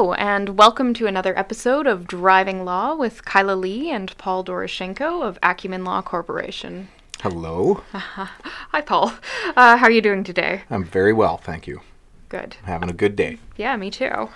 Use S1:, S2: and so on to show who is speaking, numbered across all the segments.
S1: Hello, and welcome to another episode of Driving Law with Kyla Lee and Paul Doroshenko of Acumen Law Corporation.
S2: Hello.
S1: Hi, Paul. Uh, how are you doing today?
S2: I'm very well, thank you.
S1: Good.
S2: Having a good day.
S1: Yeah, me too.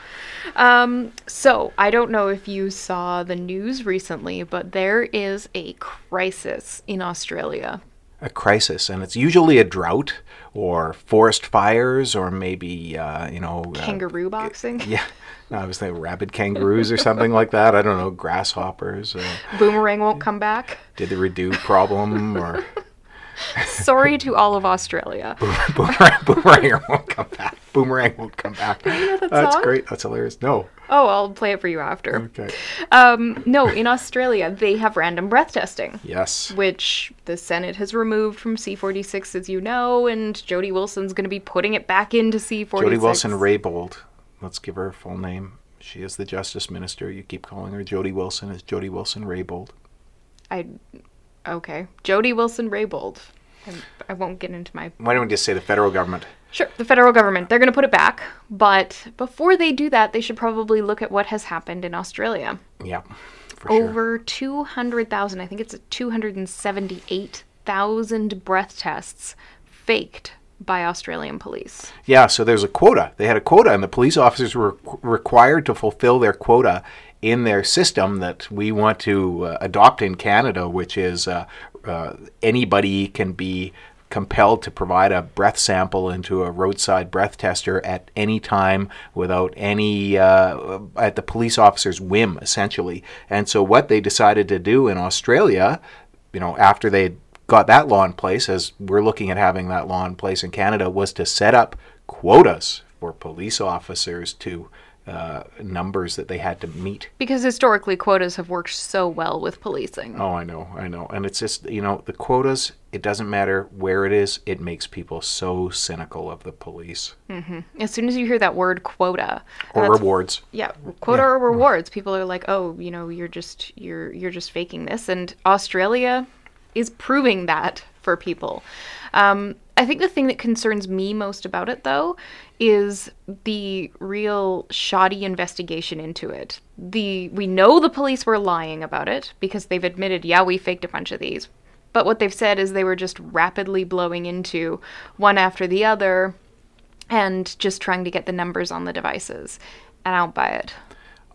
S1: Um, so, I don't know if you saw the news recently, but there is a crisis in Australia.
S2: A crisis, and it's usually a drought or forest fires or maybe, uh, you know. uh,
S1: Kangaroo boxing?
S2: yeah. No, I was thinking rabid kangaroos or something like that. I don't know, grasshoppers. Uh,
S1: Boomerang won't come back.
S2: did the redo problem or
S1: Sorry to all of Australia.
S2: boomerang, boomerang won't come back. Boomerang won't come back.
S1: know that
S2: That's great. That's hilarious. No.
S1: Oh, I'll play it for you after.
S2: Okay.
S1: Um, no, in Australia, they have random breath testing.
S2: Yes.
S1: which the Senate has removed from C46, as you know, and Jody Wilson's going to be putting it back into C46.
S2: Jody Wilson Raybould. Let's give her a full name. She is the Justice Minister. You keep calling her Jody Wilson. It's Jody Wilson Raybould.
S1: I, okay, Jody Wilson Raybould. I, I won't get into my.
S2: Why don't we just say the federal government?
S1: Sure, the federal government. They're going to put it back, but before they do that, they should probably look at what has happened in Australia.
S2: Yeah, for sure.
S1: Over 200,000, I think it's 278,000 breath tests faked by Australian police.
S2: Yeah, so there's a quota. They had a quota, and the police officers were qu- required to fulfill their quota in their system that we want to uh, adopt in Canada, which is uh, uh, anybody can be compelled to provide a breath sample into a roadside breath tester at any time without any uh, at the police officer's whim essentially. And so what they decided to do in australia you know after they got that law in place as we're looking at having that law in place in canada was to set up quotas for police officers to uh, numbers that they had to meet
S1: Because historically, quotas have worked so well with policing.
S2: Oh, I know, I know. And it's just, you know, the quotas, it doesn't matter where it is, it makes people so cynical of the police. Mm-hmm.
S1: As soon as you hear that word quota,
S2: Or rewards.
S1: yeah, quota or rewards, people are like, "Oh, you know, you're just you're you're just faking this." And Australia is proving that for people. Um, I think the thing that concerns me most about it, though, is the real shoddy investigation into it. The we know the police were lying about it because they've admitted, yeah, we faked a bunch of these. But what they've said is they were just rapidly blowing into one after the other and just trying to get the numbers on the devices. And I don't buy it.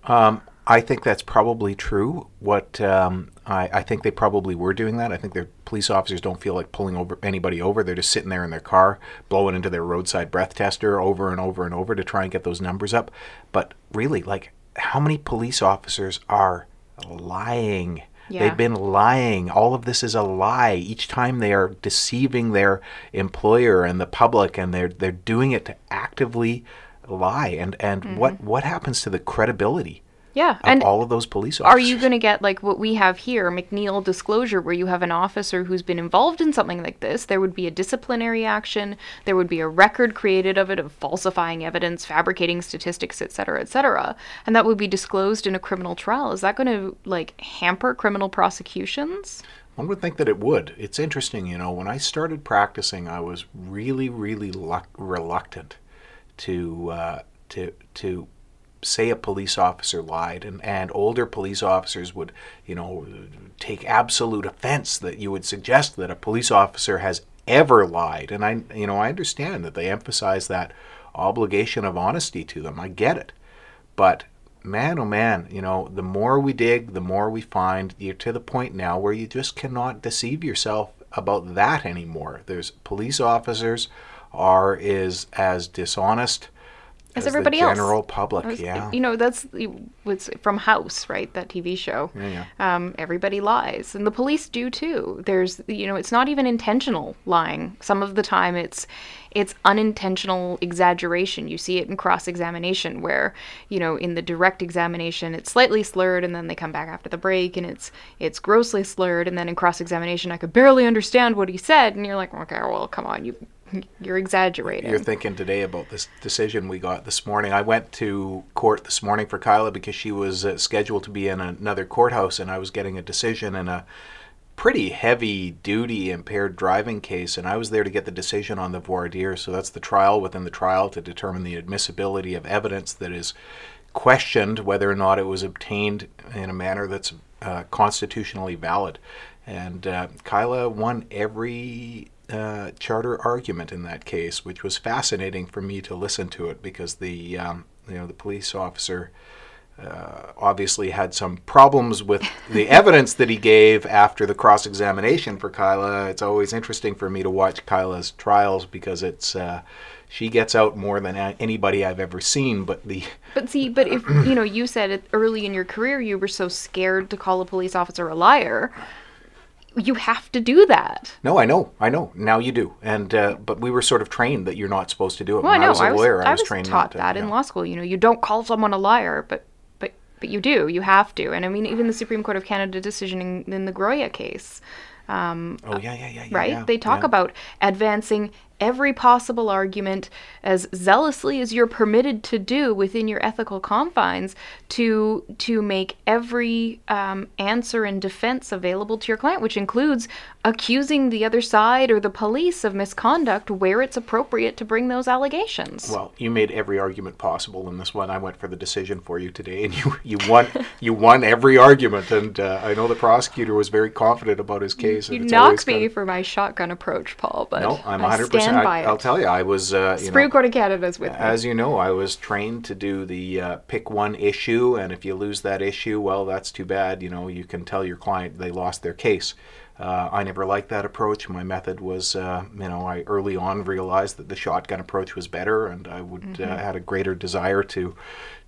S2: Um, I think that's probably true. What um, I, I think they probably were doing that. I think their police officers don't feel like pulling over anybody over. They're just sitting there in their car, blowing into their roadside breath tester over and over and over to try and get those numbers up. But really, like, how many police officers are lying?
S1: Yeah.
S2: They've been lying. All of this is a lie. Each time they are deceiving their employer and the public, and they're they're doing it to actively lie. And and what what happens to the credibility?
S1: Yeah.
S2: of
S1: And
S2: all of those police officers.
S1: are you going to get like what we have here, McNeil disclosure, where you have an officer who's been involved in something like this? There would be a disciplinary action. There would be a record created of it of falsifying evidence, fabricating statistics, et cetera, et cetera. And that would be disclosed in a criminal trial. Is that going to like hamper criminal prosecutions?
S2: One would think that it would. It's interesting, you know, when I started practicing, I was really, really luck- reluctant to uh, to to say a police officer lied, and and older police officers would, you know, take absolute offense that you would suggest that a police officer has ever lied. And I, you know, I understand that they emphasize that obligation of honesty to them. I get it, but man, oh man, you know, the more we dig, the more we find. You're to the point now where you just cannot deceive yourself about that anymore. There's police officers are is as dishonest
S1: as,
S2: As
S1: everybody else.
S2: general public, yeah.
S1: You know, that's what's from House, right? That TV show.
S2: Yeah,
S1: Um, everybody lies, and the police do too. There's, you know, it's not even intentional lying. Some of the time, it's it's unintentional exaggeration. You see it in cross examination, where you know, in the direct examination, it's slightly slurred, and then they come back after the break, and it's it's grossly slurred, and then in cross examination, I could barely understand what he said, and you're like, okay, well, come on, you you're exaggerating.
S2: You're thinking today about this decision we got this morning. I went to court this morning for Kyla because she was uh, scheduled to be in another courthouse, and I was getting a decision in a pretty heavy duty impaired driving case, and I was there to get the decision on the voir dire. So that's the trial within the trial to determine the admissibility of evidence that is questioned whether or not it was obtained in a manner that's uh, constitutionally valid. And uh, Kyla won every uh, charter argument in that case, which was fascinating for me to listen to it because the um, you know the police officer uh, obviously had some problems with the evidence that he gave after the cross examination for Kyla. It's always interesting for me to watch Kyla's trials because it's uh, she gets out more than anybody I've ever seen. But the
S1: But see, but if you know, you said it early in your career you were so scared to call a police officer a liar. You have to do that.
S2: no, I know, I know. Now you do, and uh, but we were sort of trained that you're not supposed to do it.
S1: Well,
S2: when
S1: I know.
S2: I was a lawyer, I was, trained
S1: taught
S2: not to.
S1: that in law school. You know, you don't call someone a liar, but but but you do. You have to. And I mean, even the Supreme Court of Canada decision in, in the Groia case, um,
S2: Oh yeah, yeah, yeah, yeah.
S1: right?
S2: yeah,
S1: they talk
S2: yeah.
S1: about advancing every possible argument as zealously as you're permitted to do within your ethical confines to to make every um, answer and defense available to your client, which includes accusing the other side or the police of misconduct where it's appropriate to bring those allegations.
S2: Well, you made every argument possible in this one. I went for the decision for you today, and you you won you won every argument. And uh, I know the prosecutor was very confident about his case.
S1: you
S2: and it's
S1: knock me
S2: kinda-
S1: for my shotgun approach, Paul, but
S2: No, I'm
S1: I
S2: 100.
S1: Stand
S2: percent
S1: by it.
S2: I'll tell you, I was. Uh, you
S1: Supreme
S2: know,
S1: Court of Canada's with me.
S2: As you know, I was trained to do the uh, pick one issue, and if you lose that issue, well, that's too bad. You know, you can tell your client they lost their case. Uh, I never liked that approach. My method was, uh, you know, I early on realized that the shotgun approach was better, and I would uh, had a greater desire to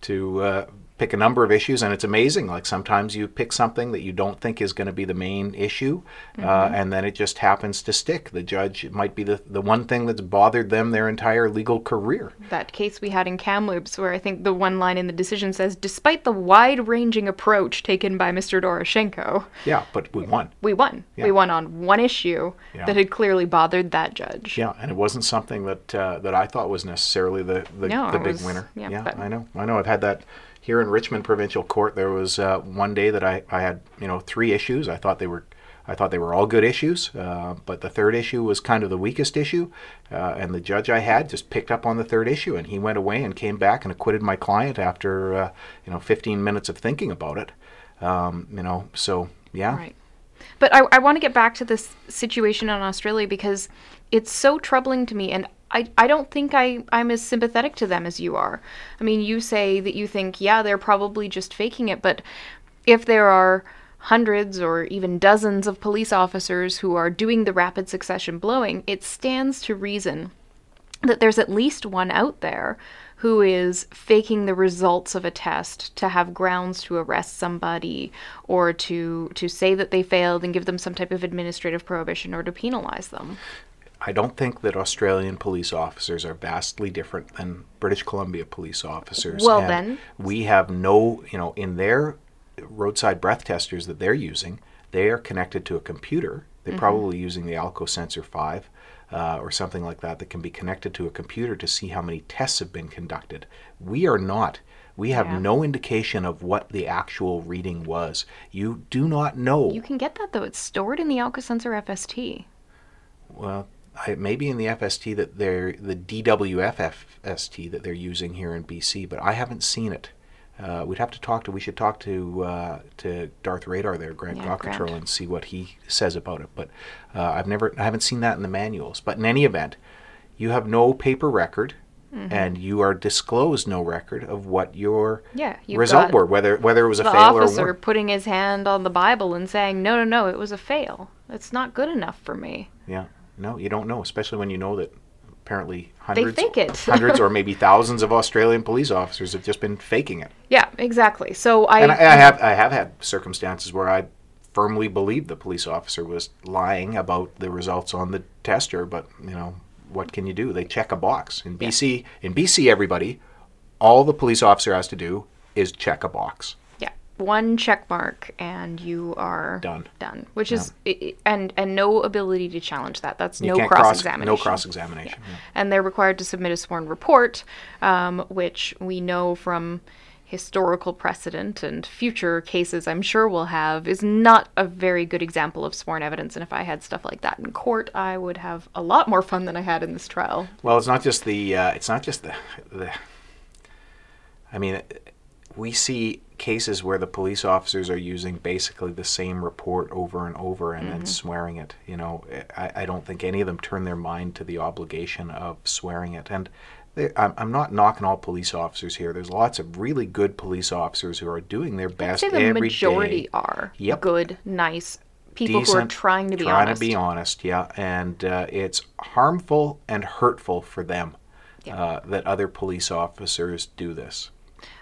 S2: to uh, pick a number of issues. And it's amazing. Like sometimes you pick something that you don't think is going to be the main issue, uh, and then it just happens to stick. The judge it might be the the one thing that's bothered them their entire legal career.
S1: that case we had in Kamloops, where I think the one line in the decision says, despite the wide ranging approach taken by Mr. Doroshenko,
S2: Yeah, but we won.
S1: we won.
S2: Yeah.
S1: We won on one issue
S2: Yeah.
S1: that had clearly bothered that judge.
S2: Yeah, and it wasn't something that uh, that I thought was necessarily the the,
S1: No,
S2: the big
S1: was-
S2: winner.
S1: yeah,
S2: Yeah, I know, I know. I've had that here in Richmond Provincial Court. There was uh, one day that I, I had you know three issues. I thought they were I thought they were all good issues, uh, but the third issue was kind of the weakest issue, uh, and the judge I had just picked up on the third issue, and he went away and came back and acquitted my client after uh, you know 15 minutes of thinking about it. Um, you know, so yeah.
S1: Right. But I, I want to get back to this situation in Australia because it's so troubling to me, and I, I don't think I, I'm as sympathetic to them as you are. I mean, you say that you think, yeah, they're probably just faking it, but if there are hundreds or even dozens of police officers who are doing the rapid succession blowing, it stands to reason that there's at least one out there who is faking the results of a test to have grounds to arrest somebody or to to say that they failed and give them some type of administrative prohibition or to penalize them.
S2: I don't think that Australian police officers are vastly different than British Columbia police officers.
S1: Well,
S2: And
S1: then.
S2: we have no, you know, in their roadside breath testers that they're using, they are connected to a computer. They're probably using the Alco Sensor 5 uh, or something like that that can be connected to a computer to see how many tests have been conducted. We are not. We have
S1: Yeah.
S2: no indication of what the actual reading was. You do not know.
S1: You can get that though. It's stored in the Alco-Sensor FST.
S2: Well, I, maybe in the FST that they're the DWFFST that they're using here in BC, but I haven't seen it. Uh, we'd have to talk to. We should talk to uh, to Darth Radar there, Grant
S1: Yeah,
S2: Cockertrell, and see what he says about it. But uh, I've never, I haven't seen that in the manuals. But in any event, you have no paper record,
S1: Mm-hmm.
S2: and you are disclosed no record of what your
S1: Yeah,
S2: result were, whether whether it was a fail or
S1: officer putting his hand on the Bible and saying, "No, no, no, it was a fail. It's not good enough for me."
S2: Yeah, no, you don't know, especially when you know that apparently hundreds, hundreds or maybe thousands of Australian police officers have just been faking it.
S1: Yeah, exactly. So I,
S2: And I, I have I have had circumstances where I firmly believe the police officer was lying about the results on the tester, but you know what can you do? They check a box in BC. In BC, everybody, all the police officer has to do is check a box.
S1: Yeah, one check mark and you are
S2: Done.
S1: Done. Which is and and no ability to challenge that. That's
S2: You
S1: no cross examination.
S2: No cross examination.
S1: and they're required to submit a sworn report, um, which we know from historical precedent and future cases I'm sure we'll have is not a very good example of sworn evidence. And if I had stuff like that in court, I would have a lot more fun than I had in this trial.
S2: Well, it's not just the. Uh, it's not just the. the I mean, we see cases where the police officers are using basically the same report over and over and then swearing it. You know, I, I don't think any of them turn their mind to the obligation of swearing it. And they, I'm, I'm not knocking all police officers here. There's lots of really good police officers who are doing their
S1: I'd
S2: best
S1: say the
S2: every
S1: majority
S2: day.
S1: are
S2: Yep.
S1: good, nice people who are trying to be
S2: trying
S1: honest.
S2: to be honest, yeah, and uh, it's harmful and hurtful for them uh, that other police officers do this.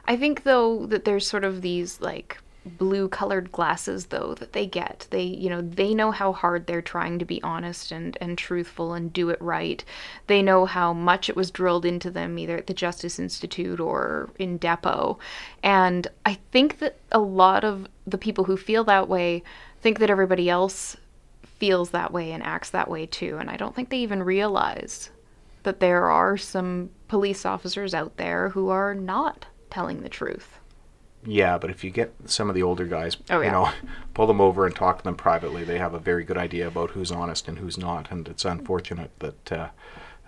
S1: I think though that there's sort of these like blue colored glasses though that they get. They you know, they know how hard they're trying to be honest and and truthful and do it right. They know how much it was drilled into them either at the Justice Institute or in depot. And I think that a lot of the people who feel that way think that everybody else feels that way and acts that way too. And I don't think they even realize that there are some police officers out there who are not telling the truth.
S2: Yeah, but if you get some of the older guys,
S1: Oh,
S2: you know, pull them over and talk to them privately, they have a very good idea about who's honest and who's not. And it's unfortunate that, uh,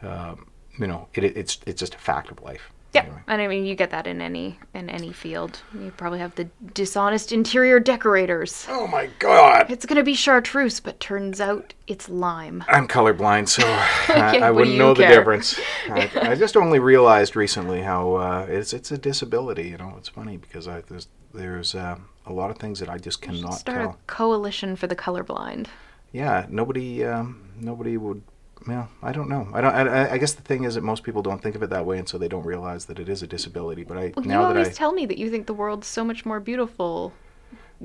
S2: um, you know, it, it's it's just a fact of life.
S1: Yeah,
S2: Anyway.
S1: and I mean you get that in any in any field. You probably have the dishonest interior decorators.
S2: Oh my God!
S1: It's gonna be chartreuse, but turns out it's lime.
S2: I'm colorblind, so I,
S1: Yeah,
S2: I wouldn't know the difference. I, I just only realized recently how uh, it's it's a disability. You know, it's funny because I, there's there's um, a lot of things that I just cannot
S1: Start
S2: tell.
S1: a coalition for the colorblind.
S2: Yeah, nobody um, nobody would. Well, I don't know. I don't. I, I guess the thing is that most people don't think of it that way, and so they don't realize that it is a disability. But I
S1: Well,
S2: now
S1: you always
S2: I
S1: tell me that you think the world's so much more beautiful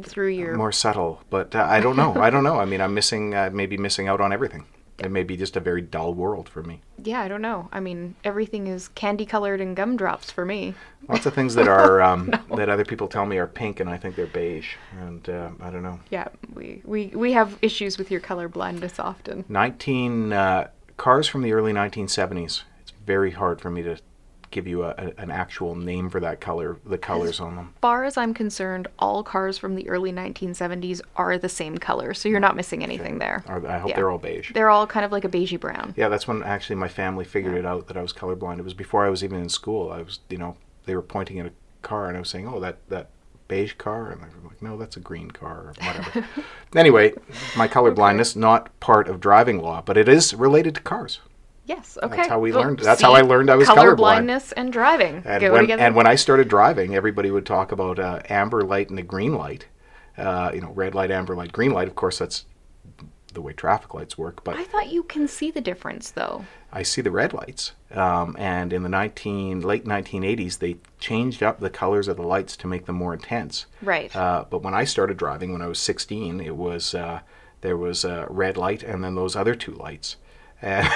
S1: through your.
S2: more subtle, but uh, I don't know. I don't know. I mean, I'm missing uh, maybe missing out on everything. It may be just a very dull world for me.
S1: Yeah, I don't know. I mean, everything is candy colored and gumdrops for me.
S2: Lots of things that are um, that other people tell me are pink, and I think they're beige. And uh, I don't know.
S1: Yeah, we, we, we have issues with your color blindness often.
S2: 19 uh, cars from the early 1970s. It's very hard for me to give you a, a, an actual name for that color, the colors on them.
S1: far as I'm concerned, all cars from the early 1970s are the same color, so you're not missing anything there.
S2: Are- I hope
S1: Yeah.
S2: they're all beige.
S1: They're all kind of like a beigey brown.
S2: Yeah, that's when actually my family figured it out that I was colorblind. It was before I was even in school. I was, you know, they were pointing at a car and I was saying, "Oh, that that beige car," and they were like, "No, that's a green car or whatever." anyway, my colorblindness not part of driving law, but it is related to cars.
S1: Yes, okay.
S2: That's how we
S1: Well,
S2: learned- that's how I learned I was
S1: color
S2: colorblind.
S1: blindness and driving
S2: And
S1: go
S2: when,
S1: together.
S2: and when I started driving, everybody would talk about uh, amber light and the green light. Uh, you know, red light, amber light, green light. Of course, that's the way traffic lights work. But
S1: I thought you can see the difference though.
S2: I see the red lights. Um, and in the 19 late 1980s, they changed up the colors of the lights to make them more intense.
S1: Right.
S2: Uh, but when I started driving, when I was 16, it was uh, there was a red light and then those other two lights. And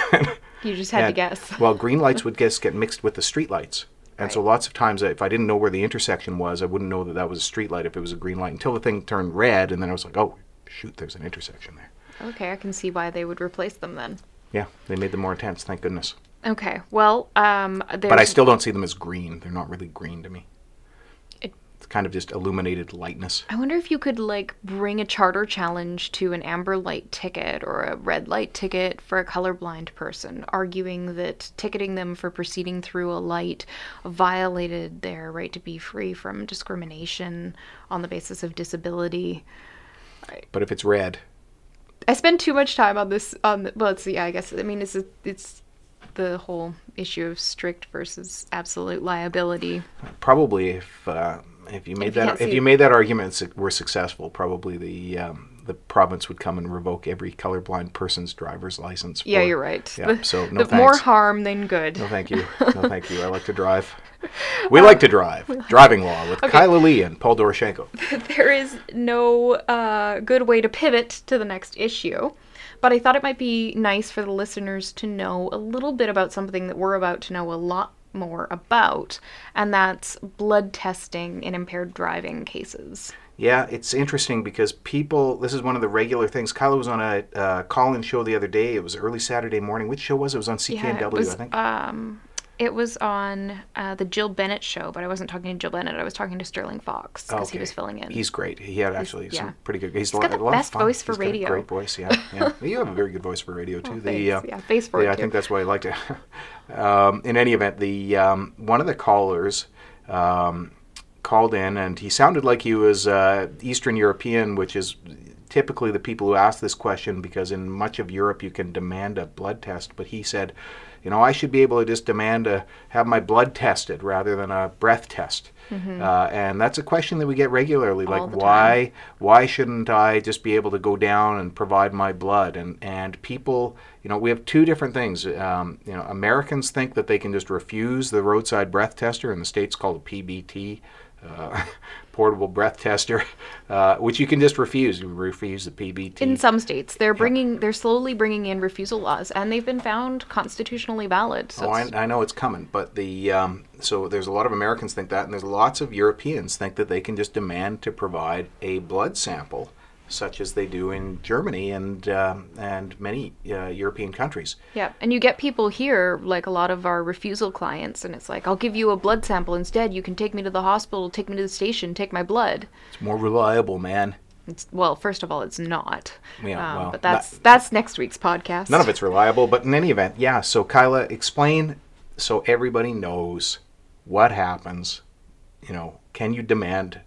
S1: You just had to guess.
S2: Well, green lights would just get mixed with the street lights. And so lots of times, if I didn't know where the intersection was, I wouldn't know that that was a street light if it was a green light until the thing turned red, and then I was like, "Oh, shoot! There's an intersection there."
S1: Okay, I can see why they would replace them then.
S2: Yeah, they made them more intense. Thank goodness.
S1: Okay, well, um,
S2: But I still don't see them as green. They're not really green to me. Kind of just illuminated lightness.
S1: I wonder if you could like bring a charter challenge to an amber light ticket or a red light ticket for a colorblind person, arguing that ticketing them for proceeding through a light violated their right to be free from discrimination on the basis of disability.
S2: But if it's red,
S1: I spend too much time on this. On the, well, it's yeah, I guess I mean it's it's the whole issue of strict versus absolute liability.
S2: probably if uh, if you made
S1: If
S2: that
S1: can't
S2: if you made that argument su- were successful, probably the um, the province would come and revoke every colorblind person's driver's license.
S1: Yeah,
S2: for-
S1: you're right.
S2: Yeah,
S1: The-
S2: so no
S1: the more harm than good.
S2: No, thank you. No, thank you. I like to drive. We like to drive. Driving law with Kyla Lee and Paul Doroshenko.
S1: there is no uh, good way to pivot to the next issue. But I thought it might be nice for the listeners to know a little bit about something that we're about to know a lot more about, and that's blood testing in impaired driving cases.
S2: Yeah, it's interesting because people. This is one of the regular things. Kyla was on a uh, call-in show the other day. It was early Saturday morning. Which show was it? It was on CKNW,
S1: it was,
S2: I think.
S1: Um, it was on uh, the Jill Bennett show, but I wasn't talking to Jill Bennett. I was talking to Sterling Fox because he was filling in.
S2: He's great. He had actually
S1: yeah.
S2: some pretty good. He's,
S1: got
S2: a
S1: the
S2: lot
S1: best voice for
S2: He's got a
S1: radio.
S2: great voice. Yeah, yeah. you have a very good voice for radio too. the
S1: thanks. Yeah, face for it,
S2: I
S1: too.
S2: think that's why I liked it. um, in any event, the um, one of the callers um, called in, and he sounded like he was uh, Eastern European, which is typically the people who ask this question because in much of Europe you can demand a blood test. But he said, you know, I should be able to just demand to have my blood tested rather than a breath test. Uh, and that's a question that we get regularly,
S1: Mm-hmm. All
S2: like
S1: the time.
S2: why why shouldn't I just be able to go down and provide my blood? And and people, you know, we have two different things. Um, you know, Americans think that they can just refuse the roadside breath tester, in the states called a PBT, uh, portable breath tester, uh, which you can just refuse. You refuse the PBT.
S1: in some states, they're bringing, they're slowly bringing in refusal laws, and they've been found constitutionally valid. So
S2: Oh, I, I know it's coming, but the um, so there's a lot of Americans think that, and there's lots of Europeans think that they can just demand to provide a blood sample, such as they do in Germany and um, and many uh, European countries.
S1: Yeah, and you get people here, like a lot of our refusal clients, and it's like, I'll give you a blood sample instead. You can take me to the hospital, take me to the station, take my blood.
S2: It's more reliable, man.
S1: It's, well, first of all, it's not.
S2: Yeah,
S1: Um,
S2: well,
S1: but that's that's next week's podcast.
S2: None of it's reliable, but in any event, yeah. So Kyla, explain so everybody knows what happens. You know, can you demand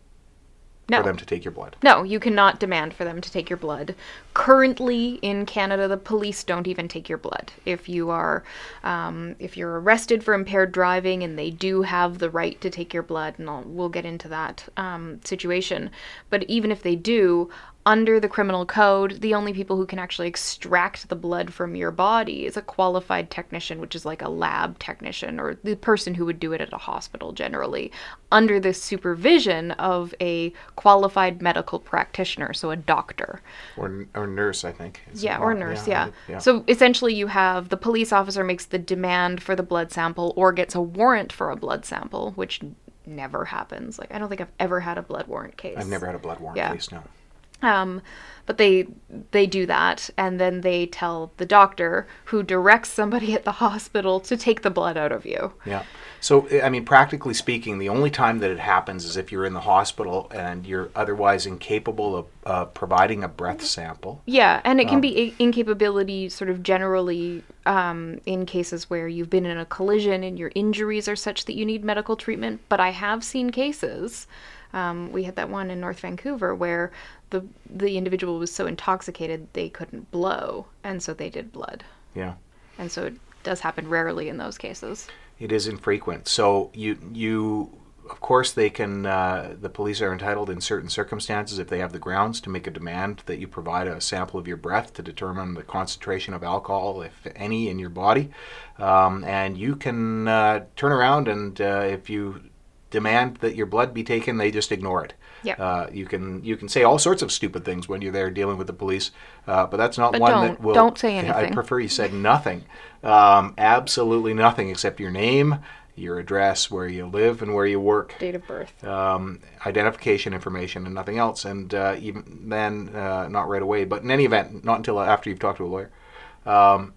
S1: no.
S2: for them to take your blood?
S1: No, you cannot demand for them to take your blood. Currently in Canada, the police don't even take your blood. If you are, um, if you're arrested for impaired driving, and they do have the right to take your blood, and I'll, we'll get into that um, situation. But even if they do, under the criminal code, the only people who can actually extract the blood from your body is a qualified technician, which is like a lab technician or the person who would do it at a hospital generally, under the supervision of a qualified medical practitioner, so a doctor.
S2: Or, or nurse, I think.
S1: Yeah, or nurse, yeah.
S2: yeah.
S1: So essentially, you have the police officer makes the demand for the blood sample or gets a warrant for a blood sample, which never happens. Like, I don't think I've ever had a blood warrant case.
S2: I've never had a blood warrant
S1: Yeah.
S2: case. No.
S1: Um, but they they do that, and then they tell the doctor, who directs somebody at the hospital, to take the blood out of you.
S2: Yeah. So, I mean, practically speaking, the only time that it happens is if you're in the hospital and you're otherwise incapable of uh, providing a breath sample.
S1: Yeah, and it can be i- incapability sort of generally um, in cases where you've been in a collision and your injuries are such that you need medical treatment. But I have seen cases. Um, we had that one in North Vancouver where the the individual was so intoxicated they couldn't blow, and so they did blood.
S2: Yeah.
S1: And so it does happen rarely in those cases.
S2: It is infrequent. So you you of course they can uh, the police are entitled in certain circumstances if they have the grounds to make a demand that you provide a sample of your breath to determine the concentration of alcohol if any in your body um, and you can uh, turn around and uh, if you demand that your blood be taken they just ignore it
S1: Yep.
S2: uh, you can you can say all sorts of stupid things when you're there dealing with the police, uh, but that's not
S1: But
S2: one
S1: don't-
S2: that will.
S1: don't say anything.
S2: I prefer you said nothing, um, absolutely nothing except your name, your address, where you live, and where you work,
S1: Date of birth.
S2: um, identification information, and nothing else. And uh, even then, uh, not right away, but in any event, not until after you've talked to a lawyer. Um,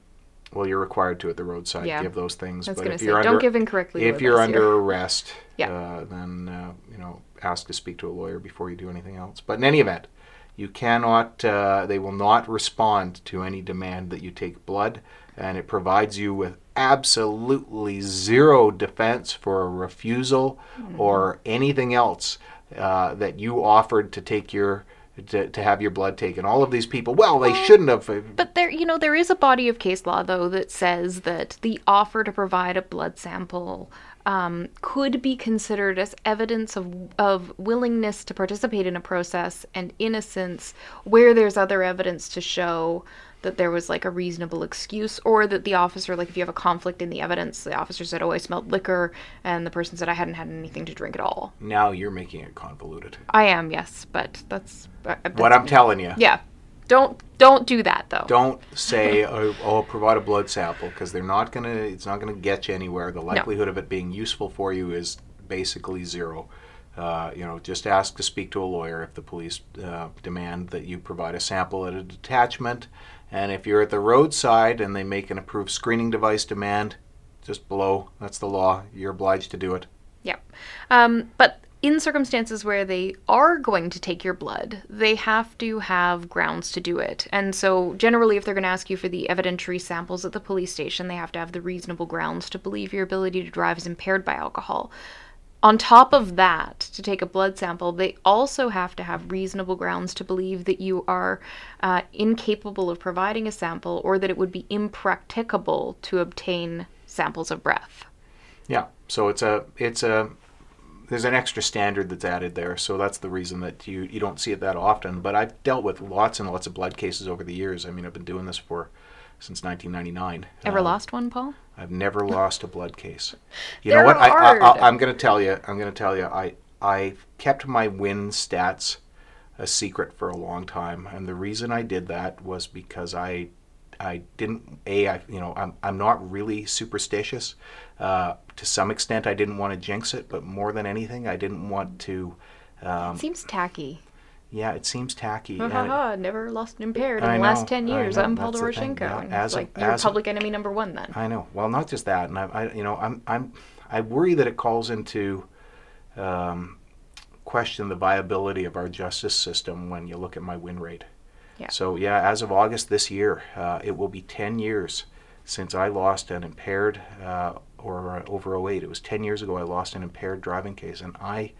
S2: well, you're required to at the roadside
S1: Yeah.
S2: give those things. But if
S1: say,
S2: you're
S1: don't
S2: under,
S1: give incorrectly
S2: If you're under
S1: here.
S2: arrest,
S1: Yeah.
S2: uh, then uh, you know ask to speak to a lawyer before you do anything else. But in any event, you cannot. Uh, they will not respond to any demand that you take blood, and it provides you with absolutely zero defense for a refusal
S1: Mm-hmm.
S2: or anything else uh, that you offered to take your to, to have your blood taken. All of these people, well, they shouldn't have. uh,
S1: But there, you know, there is a body of case law though that says that the offer to provide a blood sample um, could be considered as evidence of of willingness to participate in a process and innocence, where there's other evidence to show that there was like a reasonable excuse, or that the officer, like if you have a conflict in the evidence, the officer said, "Oh, I smelled liquor," and the person said, "I hadn't had anything to drink at all."
S2: Now you're making it convoluted.
S1: I am, yes, but that's uh,
S2: What I'm telling you.
S1: Yeah, don't don't do that though.
S2: Don't say, oh, oh, provide a blood sample because they're not gonna. It's not gonna get you anywhere. The likelihood of it being useful for you is basically zero. Uh, you know, just ask to speak to a lawyer if the police uh, demand that you provide a sample at a detachment. And if you're at the roadside and they make an approved screening device demand, just blow. that's the law. You're obliged to do it.
S1: Yeah. Um, but in circumstances where they are going to take your blood, they have to have grounds to do it. And so, generally, if they're going to ask you for the evidentiary samples at the police station, they have to have the reasonable grounds to believe your ability to drive is impaired by alcohol. On top of that, to take a blood sample, they also have to have reasonable grounds to believe that you are uh, incapable of providing a sample or that it would be impracticable to obtain samples of breath.
S2: Yeah. So it's a it's a there's an extra standard that's added there. So that's the reason that you you don't see it that often. But I've dealt with lots and lots of blood cases over the years. I mean, I've been doing this for since 1999.
S1: Ever
S2: Uh,
S1: lost one, Paul?
S2: I've never lost a blood case. You know what? I,
S1: hard.
S2: I, I, I'm going to tell you. I'm going to tell you. I I kept my win stats a secret for a long time, and the reason I did that was because I I didn't a I you know I'm I'm not really superstitious. Uh, to some extent, I didn't want to jinx it, but more than anything, I didn't want to. Um,
S1: Seems tacky.
S2: yeah, it seems tacky.
S1: Ha ha ha, never lost an impaired in
S2: I
S1: the last 10 years.
S2: know,
S1: I'm Paul
S2: that's the thing,
S1: Doroshenko.
S2: yeah,
S1: And
S2: as
S1: it's
S2: a-
S1: like, you're
S2: as a-
S1: public enemy number one then.
S2: I know. Well, not just that, and I, I you know, I'm, I'm, I worry that it calls into um, question the viability of our justice system when you look at my win rate.
S1: Yeah.
S2: So yeah, as of August this year, uh, it will be 10 years since I lost an impaired, uh, or over 08. It was 10 years ago I lost an impaired driving case, and I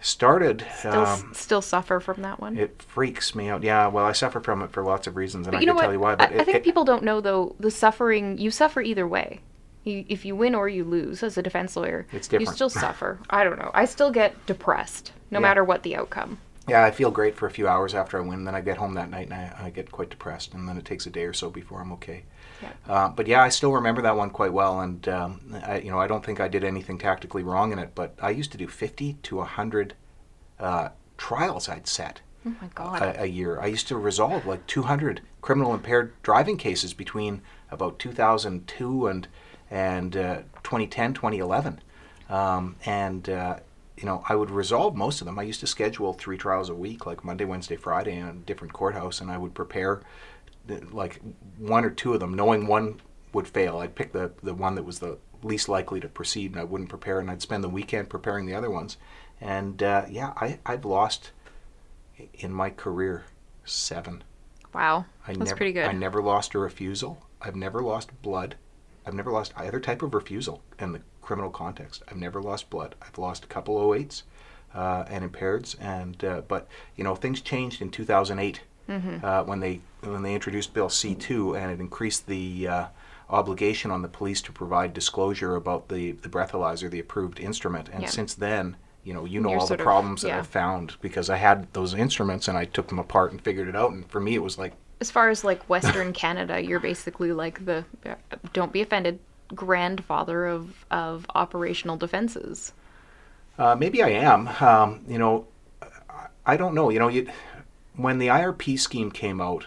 S2: started.
S1: Still,
S2: um,
S1: still suffer from that one.
S2: it freaks me out. Yeah, well, I suffer from it for lots of reasons, and
S1: but
S2: I can tell you why. But
S1: I
S2: it-
S1: think
S2: it-
S1: people don't know, though, the suffering, you suffer either way. You, if you win or you lose as a defense lawyer,
S2: It's
S1: you still suffer. I don't know. I still get depressed no
S2: Yeah.
S1: matter what the outcome.
S2: Yeah, I feel great for a few hours after I win. Then I get home that night and I, I get quite depressed, and then it takes a day or so before I'm okay.
S1: Yeah.
S2: Uh, but yeah, I still remember that one quite well, and um, I, you know I don't think I did anything tactically wrong in it. But I used to do 50 to 100 uh, trials I'd set
S1: Oh my God.
S2: a, a year. I used to resolve like 200 criminal impaired driving cases between about 2002 and and uh, 2010, 2011, um, and uh, you know I would resolve most of them. I used to schedule three trials a week, like Monday, Wednesday, Friday, in a different courthouse, and I would prepare like one or two of them, knowing one would fail. I'd pick the the one that was the least likely to proceed, and I wouldn't prepare, and I'd spend the weekend preparing the other ones. And uh, yeah, I, I've lost in my career seven.
S1: wow.
S2: I
S1: That's
S2: never,
S1: pretty good.
S2: I never lost a refusal. I've never lost blood. I've never lost either type of refusal in the criminal context. I've never lost blood. I've lost a couple 08s uh, and impaireds, and uh, but you know things changed in 2008
S1: Mm-hmm.
S2: uh, when they when they introduced Bill C2 and it increased the uh, obligation on the police to provide disclosure about the the breathalyzer, the approved instrument, and
S1: Yeah.
S2: since then. You know, you know
S1: You're
S2: all the
S1: sort of-
S2: problems that. I've found because I had those instruments and I took them apart and figured it out. And for me, it was like
S1: as far as like Western Canada, you're basically like the uh, don't be offended grandfather of of operational defenses.
S2: Uh, maybe I am. Um, you know, I- don't know. You know, you, when the IRP scheme came out,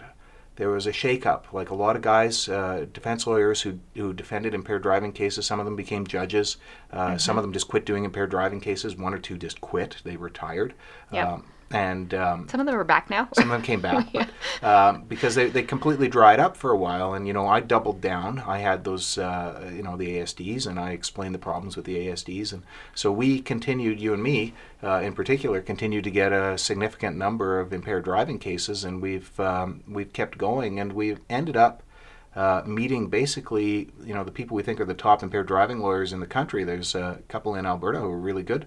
S2: there was a shakeup. Like a lot of guys, uh, defense lawyers who who defended impaired driving cases, some of them became judges. Uh, Some of them just quit doing impaired driving cases. One or two just quit. They retired.
S1: Yep.
S2: Um, and um,
S1: Some of them are back now.
S2: some of them came back. But, um, because they, they completely dried up for a while and you know i doubled down. I had those uh, you know the asds and i explained the problems with the asds and so we continued you and me uh, in particular continued to get a significant number of impaired driving cases. And we've um, we've kept going and we've ended up uh, meeting basically, you know, the people we think are the top impaired driving lawyers in the country. There's a couple in Alberta who are really good,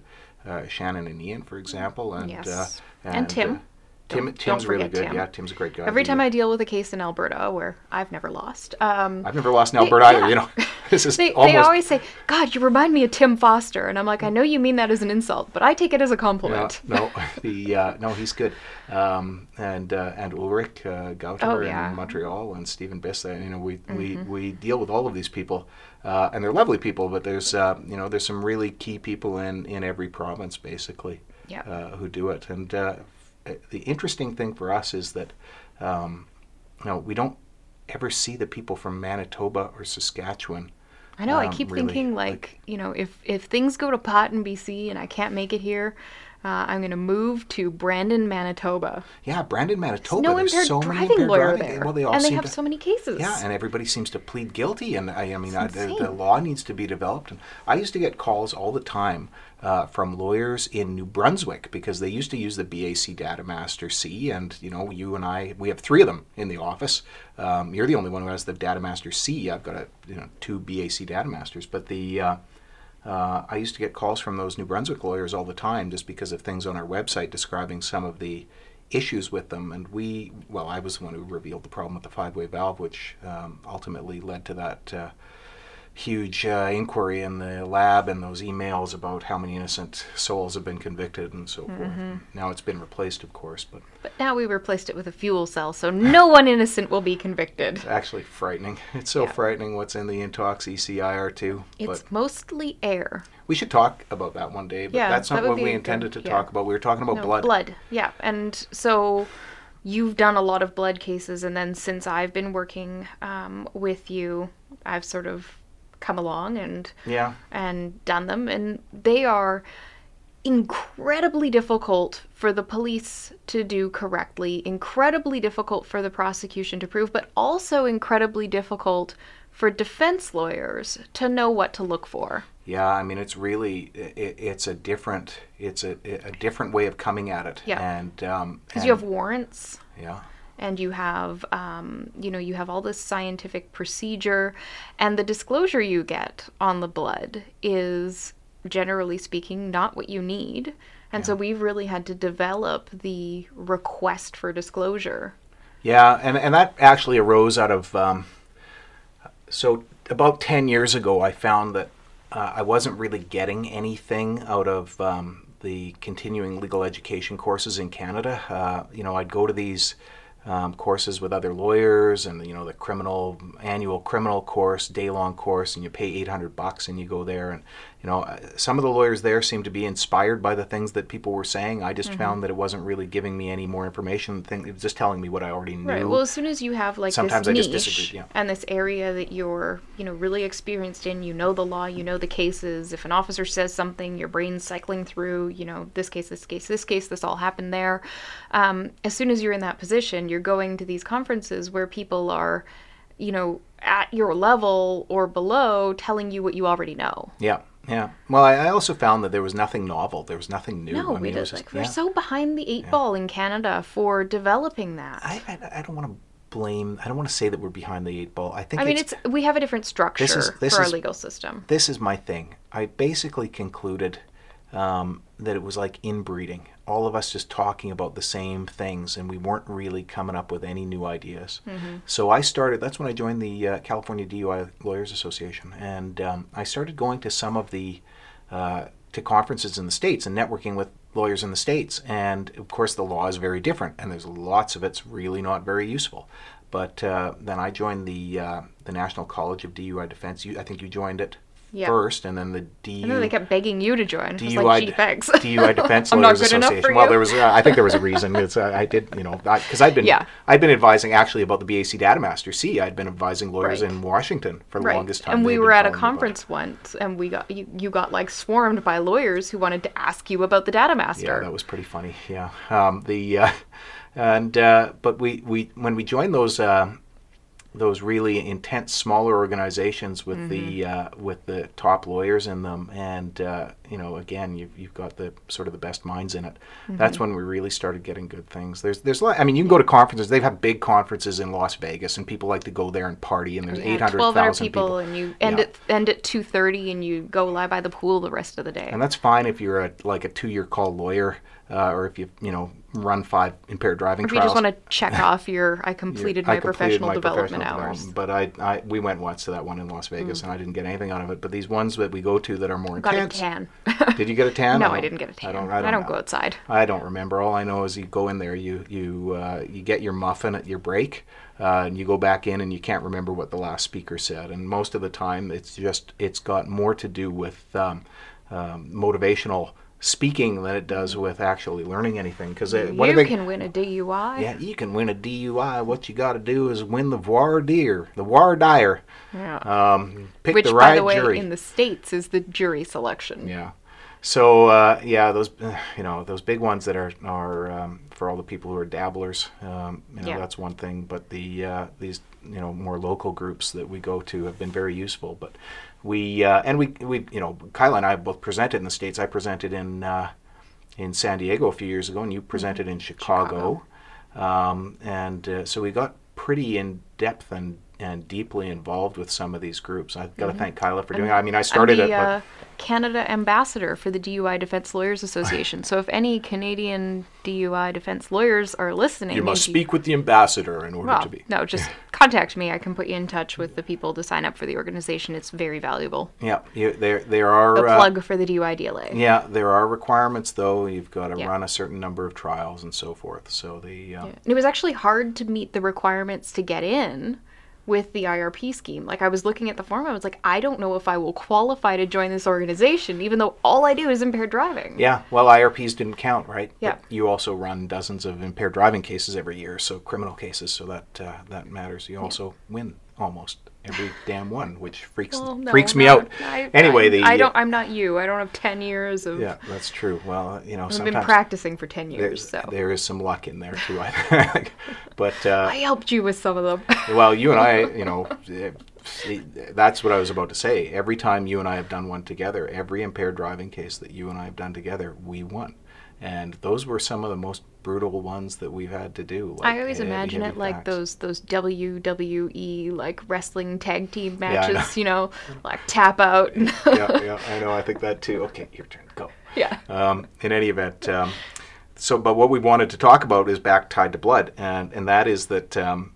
S2: Shannon and Ian, for example, and
S1: Yes.
S2: uh,
S1: And Tim.
S2: uh, Tim,
S1: Don't-
S2: Tim's
S1: don't
S2: really good.
S1: Tim.
S2: Yeah, Tim's a great guy.
S1: Every time I deal with a case in Alberta where I've never lost, um,
S2: I've never lost in Alberta either.
S1: yeah.
S2: You know, this is
S1: they,
S2: almost
S1: they always say, "God, you remind me of Tim Foster," and I'm like, I know you mean that as an insult, but I take it as a
S2: Yeah,
S1: compliment.
S2: no, the uh, no, he's good. Um, and uh, and Ulrich uh, Gauter
S1: Oh, yeah. Mm-hmm.
S2: in Montreal and Stephen Bissa. You know, we, we, we deal with all of these people, uh, and they're lovely people. But there's uh, you know there's some really key people in in every province basically
S1: Yeah.
S2: uh, who do it. And uh, the interesting thing for us is that um, you know we don't ever see the people from Manitoba or Saskatchewan.
S1: I know. I
S2: um,
S1: keep
S2: really,
S1: thinking like, you know, if if things go to pot in BC and I can't make it here, uh, I'm gonna move to Brandon, Manitoba.
S2: Yeah, Brandon, Manitoba.
S1: no impaired
S2: so many
S1: driving
S2: impaired
S1: lawyer
S2: driving-
S1: there,
S2: Well, they all
S1: and they have
S2: to-
S1: so many cases.
S2: Yeah, and everybody seems to plead guilty, and I, I mean, I, the, the law needs to be developed. And I used to get calls all the time uh, from lawyers in New Brunswick because they used to use the BAC Data Master C, and you know, you and I, we have three of them in the office. Um, you're the only one who has the Data Master C. I've got a, you know two BAC Data Masters, but the uh, uh, I used to get calls from those New Brunswick lawyers all the time just because of things on our website describing some of the issues with them. And we, well, I was the one who revealed the problem with the five way valve, which um, ultimately led to that uh, huge uh, inquiry in the lab and those emails about how many innocent souls have been convicted and so forth. Now it's been replaced, of course, but
S1: But now we replaced it with a fuel cell, so no one innocent will be convicted.
S2: it's actually frightening. It's so
S1: Yeah.
S2: frightening what's in the Intox E ECIR2.
S1: It's mostly air.
S2: we should talk about that one day, but
S1: Yeah,
S2: that's not
S1: would
S2: what we intended
S1: good-
S2: to
S1: yeah.
S2: talk about. We were talking about
S1: No,
S2: blood.
S1: Blood, yeah. And so you've done a lot of blood cases, and then since I've been working um, with you, I've sort of come along and
S2: Yeah.
S1: and done them, and they are incredibly difficult for the police to do correctly, incredibly difficult for the prosecution to prove, but also incredibly difficult for defense lawyers to know what to look for.
S2: Yeah, I mean it's really it, it's a different it's a, a different way of coming at it.
S1: Yeah.
S2: And um
S1: Because you have warrants.
S2: yeah.
S1: And you have um, you know you have all this scientific procedure and the disclosure you get on the blood is generally speaking not what you need. And so we've really had to develop the request for disclosure.
S2: Yeah, and and that actually arose out of um, so about ten years ago, I found that uh, I wasn't really getting anything out of um, the continuing legal education courses in Canada. Uh, you know, I'd go to these um, courses with other lawyers, and you know, the criminal annual criminal course, day long course, and you pay eight hundred bucks, and you go there, and you know, uh, some of the lawyers there seemed to be inspired by the things that people were saying. I just found that it wasn't really giving me any more information. Thing, it was just telling me what I already knew.
S1: right well as soon as you have like
S2: Sometimes
S1: this
S2: I just
S1: niche
S2: yeah.
S1: and this area that you're you know really experienced in you know the law you know the cases if an officer says something your brain's cycling through you know this case this case this case this all happened there um, as soon as you're in that position you're going to these conferences where people are you know at your level or below telling you what you already know
S2: Yeah, yeah. Well, I, I also found that there was nothing novel. There was nothing new.
S1: no
S2: I
S1: we
S2: mean, it
S1: did
S2: was just,
S1: like we're
S2: yeah.
S1: so behind the eight ball in canada for developing that
S2: I, I, I don't want to blame. I don't want to say that we're behind the eight ball. I think
S1: I mean,
S2: it's,
S1: it's we have a different structure
S2: is- this
S1: for our
S2: is-
S1: legal system.
S2: this is my thing. I basically concluded um, that it was like inbreeding. All of us just talking about the same things, and we weren't really coming up with any new ideas. So I started. That's when I joined the uh, California DUI Lawyers Association, and um, I started going to some of the uh, to conferences in the states and networking with lawyers in the states. And of course, the law is very different, and there's lots of it's really not very useful. But uh, then I joined the uh, the National College of DUI Defense. You, I think you joined it
S1: Yeah.
S2: first, and then the DU,
S1: And then they kept begging you to join.
S2: DUI,
S1: like, gee.
S2: DUI Defense Lawyers Association. Well, there was, uh, I think there was a reason. It's, uh, I did, you know, because I'd been,
S1: Yeah.
S2: I'd been advising actually about the BAC Data Master C. I'd been advising lawyers
S1: Right.
S2: in Washington for the
S1: right.
S2: longest time.
S1: And we were at a
S2: telling me about it.
S1: conference once, and we got you, you got like swarmed by lawyers who wanted to ask you about the data master.
S2: Yeah, that was pretty funny. Yeah, um, the uh, and uh, but we, we when we joined those uh, those really intense smaller organizations with the uh, with the top lawyers in them, and uh, you know, again, you've, you've got the sort of the best minds in it. That's when we really started getting good things. There's there's a lot. I mean, you can go to conferences. They've had big conferences in Las Vegas, and people like to go there and party. And there's
S1: Yeah,
S2: eight hundred
S1: 12 hour
S2: thousand
S1: people,
S2: people.
S1: and you end
S2: Yeah.
S1: at end at two thirty, and you go lie by the pool the rest of the day.
S2: And that's fine if you're a like a two-year call lawyer. Uh, or if you you know run five impaired driving
S1: If you just want to check off your, I completed my
S2: I completed
S1: professional
S2: my
S1: development
S2: professional
S1: hours. Mm.
S2: development, But I, I, we went once to that one in Las Vegas, and I didn't get anything out of it. But these ones that we go to that are more
S1: Got a tan.
S2: Did you get a tan?
S1: no,
S2: don't-
S1: I didn't get a tan.
S2: I don't. I don't, know.
S1: go outside.
S2: I don't remember. All I know is you go in there, you you uh, you get your muffin at your break, uh, and you go back in, and you can't remember what the last speaker said. And most of the time, it's just it's got more to do with um, um, motivational speaking than it does with actually learning anything. Because what
S1: you can win a DUI.
S2: yeah, you can win a DUI. What you got to do is win the voir dire, the voir dire.
S1: Yeah.
S2: Um, pick
S1: Which,
S2: the
S1: by the way,
S2: jury.
S1: in the states is the jury selection.
S2: Yeah. So uh, yeah, those uh, you know those big ones that are are um, for all the people who are dabblers. Um, you know
S1: Yeah.
S2: that's one thing, but the uh, these you know more local groups that we go to have been very useful. But we uh, and we we you know Kyla and I both presented in the states. I presented in uh, in San Diego a few years ago, and you presented in Chicago. Um, and uh, so we got pretty in depth and and deeply involved with some of these groups. I've got to thank Kyla for doing it. I mean, I started
S1: I'm the uh, Canada ambassador for the DUI Defense Lawyers Association. so if any Canadian DUI defense lawyers are listening,
S2: You must speak with the ambassador in order
S1: Well,
S2: to be.
S1: no, just contact me. I can put you in touch with the people to sign up for the organization. It's very valuable.
S2: Yeah, you, there there are
S1: A
S2: uh,
S1: plug for the DUI DLA.
S2: yeah there are requirements though. You've got to
S1: Yeah.
S2: run a certain number of trials and so forth. So the um,
S1: And it was actually hard to meet the requirements to get in with the IRP scheme. Like I was looking at the form, I was like, I don't know if I will qualify to join this organization, even though all I do is impaired driving.
S2: yeah, well IRPs didn't count, right?
S1: Yeah.
S2: But you also run dozens of impaired driving cases every year, so criminal cases. So that uh, that matters. You also win almost every damn one, which freaks
S1: Well, no,
S2: freaks me
S1: no,
S2: out.
S1: I,
S2: anyway,
S1: I,
S2: the
S1: I don't. I'm not you. I don't have ten years of.
S2: yeah, that's true. Well, you know,
S1: I've been practicing for ten years, so
S2: there is some luck in there too. I think. but uh,
S1: I helped you with some of them.
S2: Well, you and I, you know, that's what I was about to say. Every time you and I have done one together, every impaired driving case that you and I have done together, we won. And those were some of the most brutal ones that we've had to do.
S1: I always
S2: heavy,
S1: imagine
S2: heavy
S1: it like
S2: packs.
S1: those those WWE like wrestling tag team matches,
S2: know.
S1: you know, like tap out.
S2: yeah, yeah, I know. I think that too. Okay, your turn. Go.
S1: yeah.
S2: Um, in any event, um, so but what we wanted to talk about is back tied to blood, and and that is that um,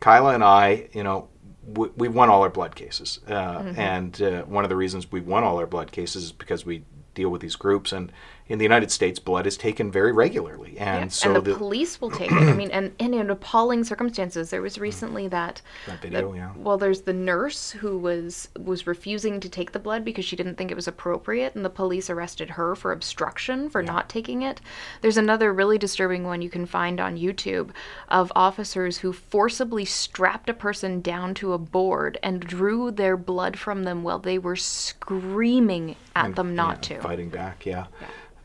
S2: Kyla and I, you know, we, we've won all our blood cases, uh, and uh, one of the reasons we've won all our blood cases is because we deal with these groups, and in the United States, blood is taken very regularly, and
S1: Yeah,
S2: so
S1: and the, police will take it. I mean, and, and in appalling circumstances, there was mm. recently that.
S2: that video, yeah.
S1: Well, there's the nurse who was was refusing to take the blood because she didn't think it was appropriate, and the police arrested her for obstruction for not taking it. There's another really disturbing one you can find on YouTube of officers who forcibly strapped a person down to a board and drew their blood from them while they were screaming at them not
S2: Yeah,
S1: to.
S2: fighting back, yeah.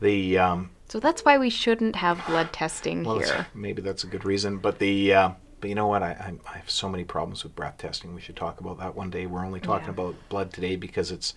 S2: The um,
S1: So that's why we shouldn't have blood testing
S2: Well,
S1: here.
S2: maybe that's a good reason. But the uh, but you know what? I, I I have so many problems with breath testing. We should talk about that one day. We're only talking
S1: Yeah.
S2: about blood today because it's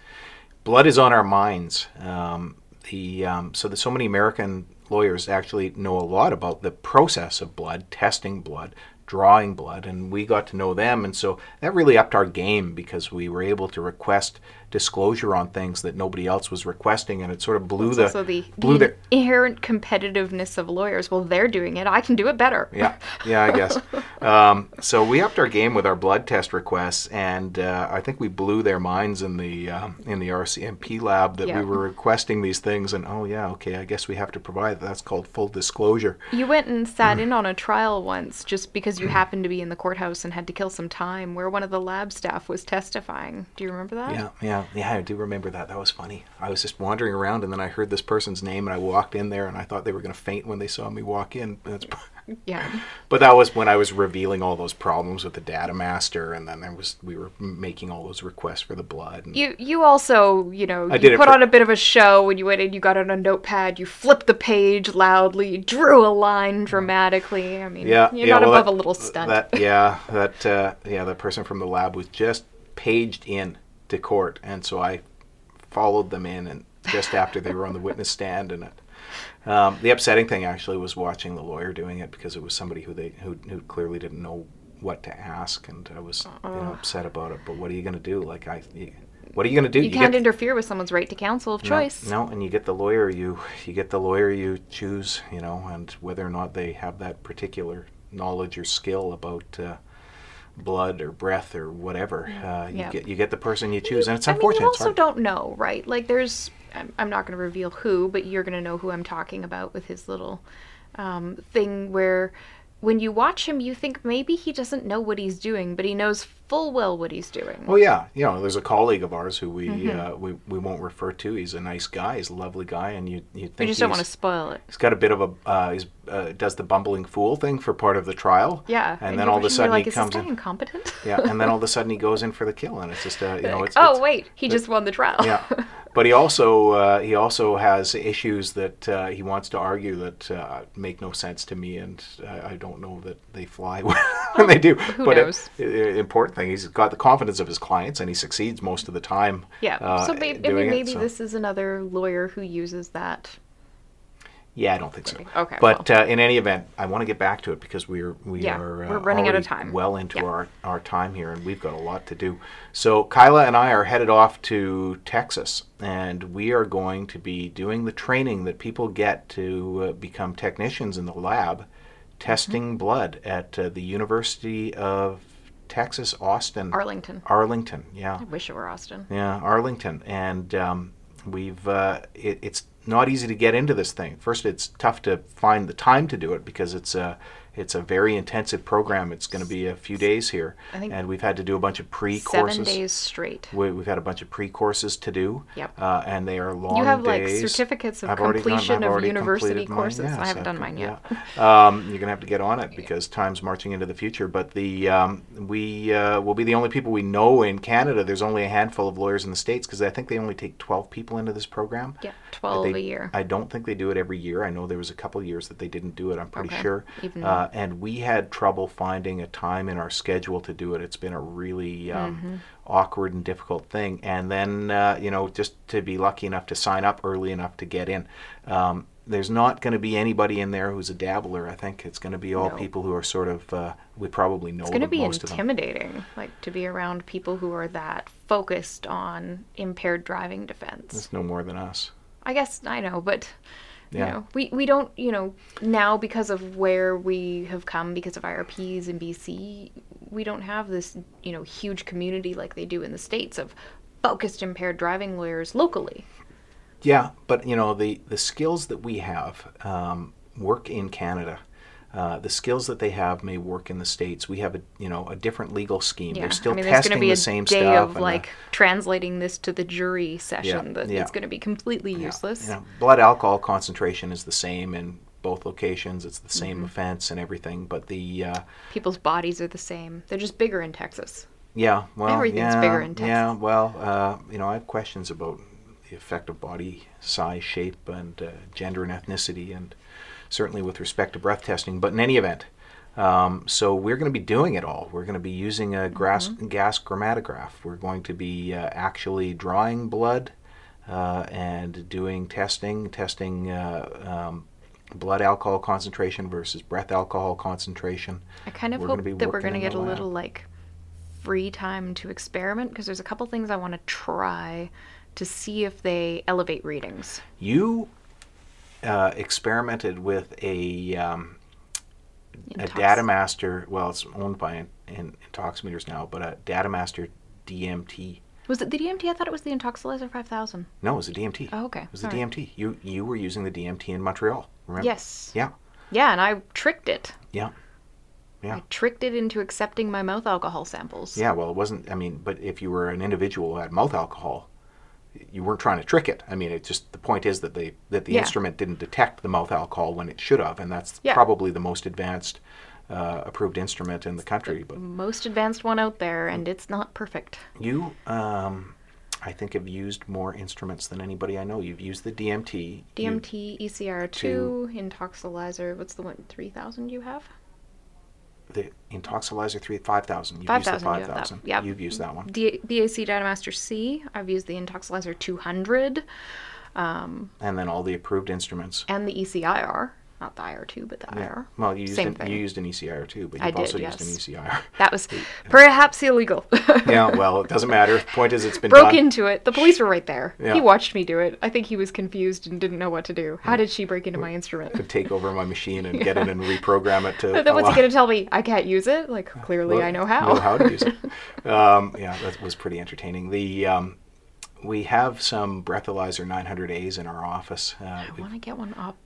S2: blood is on our minds. Um, the um, so there's so many American lawyers actually know a lot about the process of blood testing blood drawing blood and we got to know them and so that really upped our game because we were able to request disclosure on things that nobody else was requesting and it sort of blew the
S1: the,
S2: blew
S1: the
S2: their
S1: inherent competitiveness of lawyers. Well, they're doing it. I can do it better.
S2: yeah, yeah, I guess. Um, so we upped our game with our blood test requests, and uh, I think we blew their minds in the um, in the RCMP lab that
S1: Yeah.
S2: we were requesting these things. And oh yeah, okay, I guess we have to provide. That's called full disclosure.
S1: You went and
S2: Mm.
S1: sat in on a trial once just because you happened to be in the courthouse and had to kill some time where one of the lab staff was testifying. Do you remember that?
S2: Yeah, yeah, yeah. I do remember that. That was funny. I was just wandering around, and then I heard this person's name, and I walked in there, and I thought they were going to faint when they saw me walk in. That's,
S1: Yeah.
S2: but that was when I was revealing all those problems with the Datamaster, and then there was we were making all those requests for the blood. And,
S1: You you also, you know,
S2: I
S1: you
S2: did
S1: put
S2: for-
S1: on a bit of a show when you went in, you got on a notepad, you flipped the page loudly, drew a line dramatically. I mean,
S2: Yeah,
S1: you're
S2: yeah,
S1: not
S2: well,
S1: above
S2: that-
S1: a little stunt.
S2: That yeah, that uh, yeah, the person from the lab was just paged in to court, and so I followed them in, and just after they were on the witness stand, and it. Um, the upsetting thing actually was watching the lawyer doing it because it was somebody who they who, who clearly didn't know what to ask, and I was you know, upset about it. But what are you going to do? Like I, you, what are you going to do?
S1: you, can't
S2: get,
S1: interfere with someone's right to counsel of
S2: no,
S1: choice.
S2: No, and you get the lawyer you you get the lawyer you choose, you know, and whether or not they have that particular knowledge or skill about uh, blood or breath or whatever, uh, you
S1: Yeah.
S2: get you get the person you choose, and it's
S1: I mean,
S2: unfortunate.
S1: you also don't know, right? Like, there's, I'm, I'm not going to reveal who, but you're going to know who I'm talking about with his little um, thing where when you watch him, you think maybe he doesn't know what he's doing, but he knows full well what he's doing.
S2: Oh yeah, you know, there's a colleague of ours who we
S1: Mm-hmm.
S2: uh, we we won't refer to. He's a nice guy. He's a lovely guy, and you you think
S1: we just don't want to spoil it.
S2: He's got a bit of a uh, he's uh, does the bumbling fool thing for part of the trial.
S1: Yeah.
S2: and then all of a
S1: watch him, you're
S2: sudden
S1: like,
S2: he comes in.
S1: incompetent?
S2: Yeah, and then all of a sudden he goes in for the kill, and it's just uh, you know it's,
S1: oh
S2: it's-
S1: wait, he just won the trial.
S2: yeah. But he also uh, he also has issues that uh, he wants to argue that uh, make no sense to me, and I, I don't know that they fly when they do.
S1: who
S2: but it-
S1: knows?
S2: i- i- important thing, he's got the confidence of his clients, and he succeeds most of the time.
S1: Yeah.
S2: uh,
S1: so maybe, I mean,
S2: it,
S1: maybe
S2: so-
S1: this is another lawyer who uses that.
S2: Yeah, I don't think so.
S1: Okay,
S2: But uh, in any event, I want to get back to it because we're we
S1: Yeah,
S2: are uh,
S1: we're running out of time.
S2: Well into
S1: Yeah.
S2: our our time here, and we've got a lot to do. So Kyla and I are headed off to Texas, and we are going to be doing the training that people get to uh, become technicians in the lab, testing
S1: Mm-hmm.
S2: blood at uh, the University of Texas Austin.
S1: Arlington.
S2: Arlington, yeah.
S1: I wish it were Austin.
S2: Yeah, Arlington, and um, we've uh, it, it's not easy to get into this thing. First, it's tough to find the time to do it because it's a it's a very intensive program. It's going to be a few days here,
S1: I think
S2: and we've had to do a bunch of pre courses.
S1: Seven days straight.
S2: We, we've had a bunch of pre courses to do.
S1: Yep.
S2: Uh, and they are long
S1: You have like certificates of
S2: I've
S1: completion of university
S2: mine,
S1: courses.
S2: yes,
S1: I haven't done mine yet.
S2: yeah. Um, you're gonna have to get on it because time's marching into the future. But the um, we uh, will be the only people we know in Canada. There's only a handful of lawyers in the states because I think they only take 12 people into this program.
S1: Yeah, 12
S2: They-
S1: a year.
S2: I don't think they do it every year. I know there was a couple years that they didn't do it. I'm pretty
S1: Okay.
S2: sure.
S1: Even-
S2: Uh, and we had trouble finding a time in our schedule to do it. It's been a really um,
S1: Mm-hmm.
S2: awkward and difficult thing. And then uh, you know, just to be lucky enough to sign up early enough to get in. Um, there's not going to be anybody in there who's a dabbler. I think it's going to be all
S1: No.
S2: people who are sort of uh, we probably know
S1: It's going to be
S2: most of them.
S1: intimidating, like to be around people who are that focused on impaired driving defense.
S2: It's no more than us.
S1: I guess I know, but you
S2: Yeah.
S1: know, we we don't, you know, now because of where we have come because of IRPs in BC, we don't have this, you know, huge community like they do in the states of focused impaired driving lawyers locally.
S2: Yeah, but you know the the skills that we have um, work in Canada. Uh, the skills that they have may work in the states. We have a you know a different legal scheme.
S1: Yeah,
S2: They're still
S1: I mean, there's
S2: testing
S1: going to be
S2: the
S1: a
S2: same
S1: day
S2: stuff.
S1: of
S2: uh,
S1: like translating this to the jury session
S2: Yeah,
S1: that
S2: yeah.
S1: it's going to be completely
S2: yeah,
S1: useless.
S2: Know, blood alcohol concentration is the same in both locations. It's the
S1: Mm-hmm.
S2: same offense and everything. But the uh,
S1: People's bodies are the same. They're just bigger in Texas.
S2: yeah, well,
S1: Everything's
S2: yeah,
S1: bigger in
S2: Yeah, well, uh, you know, I have questions about the effect of body size, shape, and uh, gender and ethnicity, and certainly with respect to breath testing. But in any event, um, so we're going to be doing it all. We're going to be using a gas,
S1: Mm-hmm.
S2: gas chromatograph. We're going to be uh, actually drawing blood uh, and doing testing, testing uh, um, blood alcohol concentration versus breath alcohol concentration.
S1: I kind of
S2: We're
S1: hope that we're going to get a little like free time to experiment because there's a couple things I want to try to see if they elevate readings.
S2: You uh, experimented with a um, a
S1: Intox-
S2: Datamaster. Well, it's owned by in, in, Intoximeters now, but a Datamaster DMT.
S1: Was it the DMT? I thought it was the Intoxilyzer 5000.
S2: No, it was a DMT.
S1: Oh, okay.
S2: It was the
S1: All right.
S2: DMT. You you were using the DMT in Montreal. Remember?
S1: Yes.
S2: Yeah.
S1: Yeah, and I tricked it.
S2: Yeah. Yeah.
S1: I tricked it into accepting my mouth alcohol samples.
S2: Yeah. Well, it wasn't. I mean, but if you were an individual who had mouth alcohol, you weren't trying to trick it. I mean, it just the point is that they that the
S1: Yeah.
S2: instrument didn't detect the mouth alcohol when it should have, and that's
S1: Yeah.
S2: probably the most advanced uh, approved instrument in the country. But
S1: Most advanced one out there, and it's not perfect.
S2: you, um, I think, have used more instruments than anybody I know. You've used the DMT.
S1: DMT, ECR2, Intoxilyzer. What's the one? 3000 you have?
S2: The Intoxilyzer three five thousand. You've used the
S1: 5000 you. Yep.
S2: You've used that one.
S1: D- BAC Datamaster C. I've used the Intoxilyzer 200 um,
S2: And then all the approved instruments.
S1: and the ECIR. Not the IR2, but the
S2: Yeah.
S1: IR.
S2: Well, you used,
S1: Same
S2: an,
S1: thing.
S2: you used an ECR too, but you've
S1: did,
S2: also
S1: yes.
S2: used an ECR.
S1: That was perhaps illegal.
S2: yeah, well, it doesn't matter. Point is, it's been
S1: Broke
S2: done.
S1: into it. The police were right there.
S2: Yeah.
S1: He watched me do it. I think he was confused and didn't know what to do. How did she break into my instrument?
S2: Could take over my machine and get it and reprogram it to.
S1: then what's he gonna tell me? I can't use it. Like clearly,
S2: Well,
S1: I know how.
S2: Know how to use it. Um, yeah, that was pretty entertaining. The um, we have some breathalyzer 900As in our office. Uh,
S1: I want to get one up.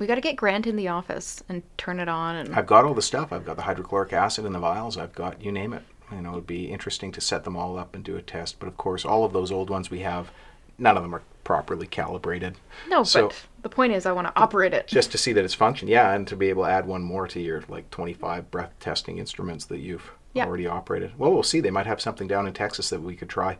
S1: We got to get Grant in the office and turn it on. And
S2: I've got all the stuff. I've got the hydrochloric acid in the vials. I've got you name it. You know, it'd be interesting to set them all up and do a test. But of course, all of those old ones we have, none of them are properly calibrated.
S1: no,
S2: so-
S1: but the point is, I want to operate it.
S2: Just to see that it's functioning. yeah, and to be able to add one more to your like 25 breath testing instruments that you've
S1: Yeah.
S2: already operated. Well, we'll see. They might have something down in Texas that we could try.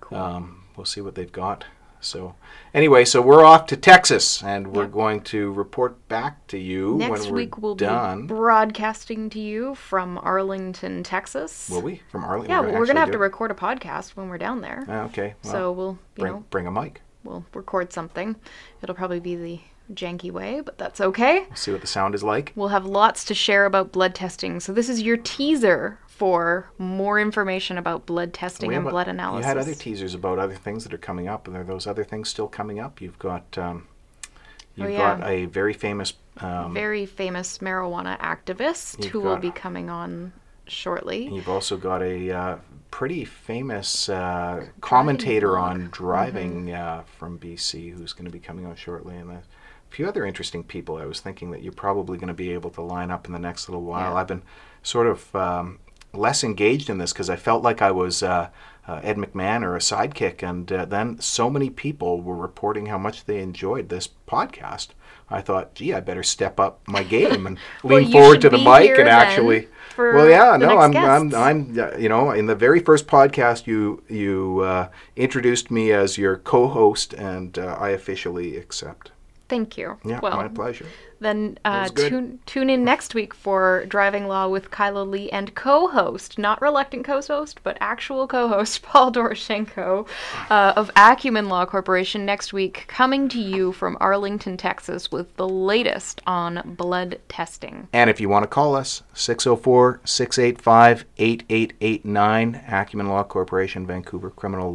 S1: Cool.
S2: Um, we'll see what they've got. So, anyway, so we're off to Texas, and we're
S1: Yep.
S2: going to report back to you
S1: Next
S2: when we're
S1: week we'll
S2: done.
S1: be broadcasting to you from Arlington, Texas.
S2: Will we from Arlington?
S1: Yeah,
S2: We're
S1: we're gonna have to record a podcast when we're down there.
S2: Ah, okay. Well,
S1: so we'll, you
S2: bring
S1: know,
S2: bring a mic.
S1: we'll record something. It'll probably be the janky way, but that's okay.
S2: See what the sound is like.
S1: We'll have lots to share about blood testing. So this is your teaser for more information about blood testing and
S2: a-
S1: blood analysis.
S2: You had other teasers about other things that are coming up. Are those other things still coming up? You've got um, you've
S1: Oh, yeah.
S2: got a very famous um,
S1: very famous marijuana activist who will be coming on shortly.
S2: You've also got a uh, pretty famous uh, commentator on driving
S1: Mm-hmm.
S2: uh, from BC who's going to be coming on shortly, and a few other interesting people. I was thinking that you're probably going to be able to line up in the next little while.
S1: Yeah.
S2: I've been sort of um, less engaged in this because I felt like I was. Uh, uh, Ed McMahon or a sidekick, and uh, then so many people were reporting how much they enjoyed this podcast. I thought, gee, I better step up my game and
S1: Well,
S2: lean forward to the mic and actually. Well, yeah, no, I'm, I'm. I'm, uh, you know, in the very first podcast, you you uh, introduced me as your co-host, and uh, I officially accept.
S1: Thank you.
S2: Yeah,
S1: well,
S2: my pleasure.
S1: Then uh, tune tune in next week for Driving Law with Kyla Lee and co-host, not reluctant co-host, but actual co-host Paul Doroshenko uh, of Acumen Law Corporation next week, coming to you from Arlington, Texas, with the latest on blood testing.
S2: And if you want to call us, 604-685-8889, Acumen Law Corporation, Vancouver Criminal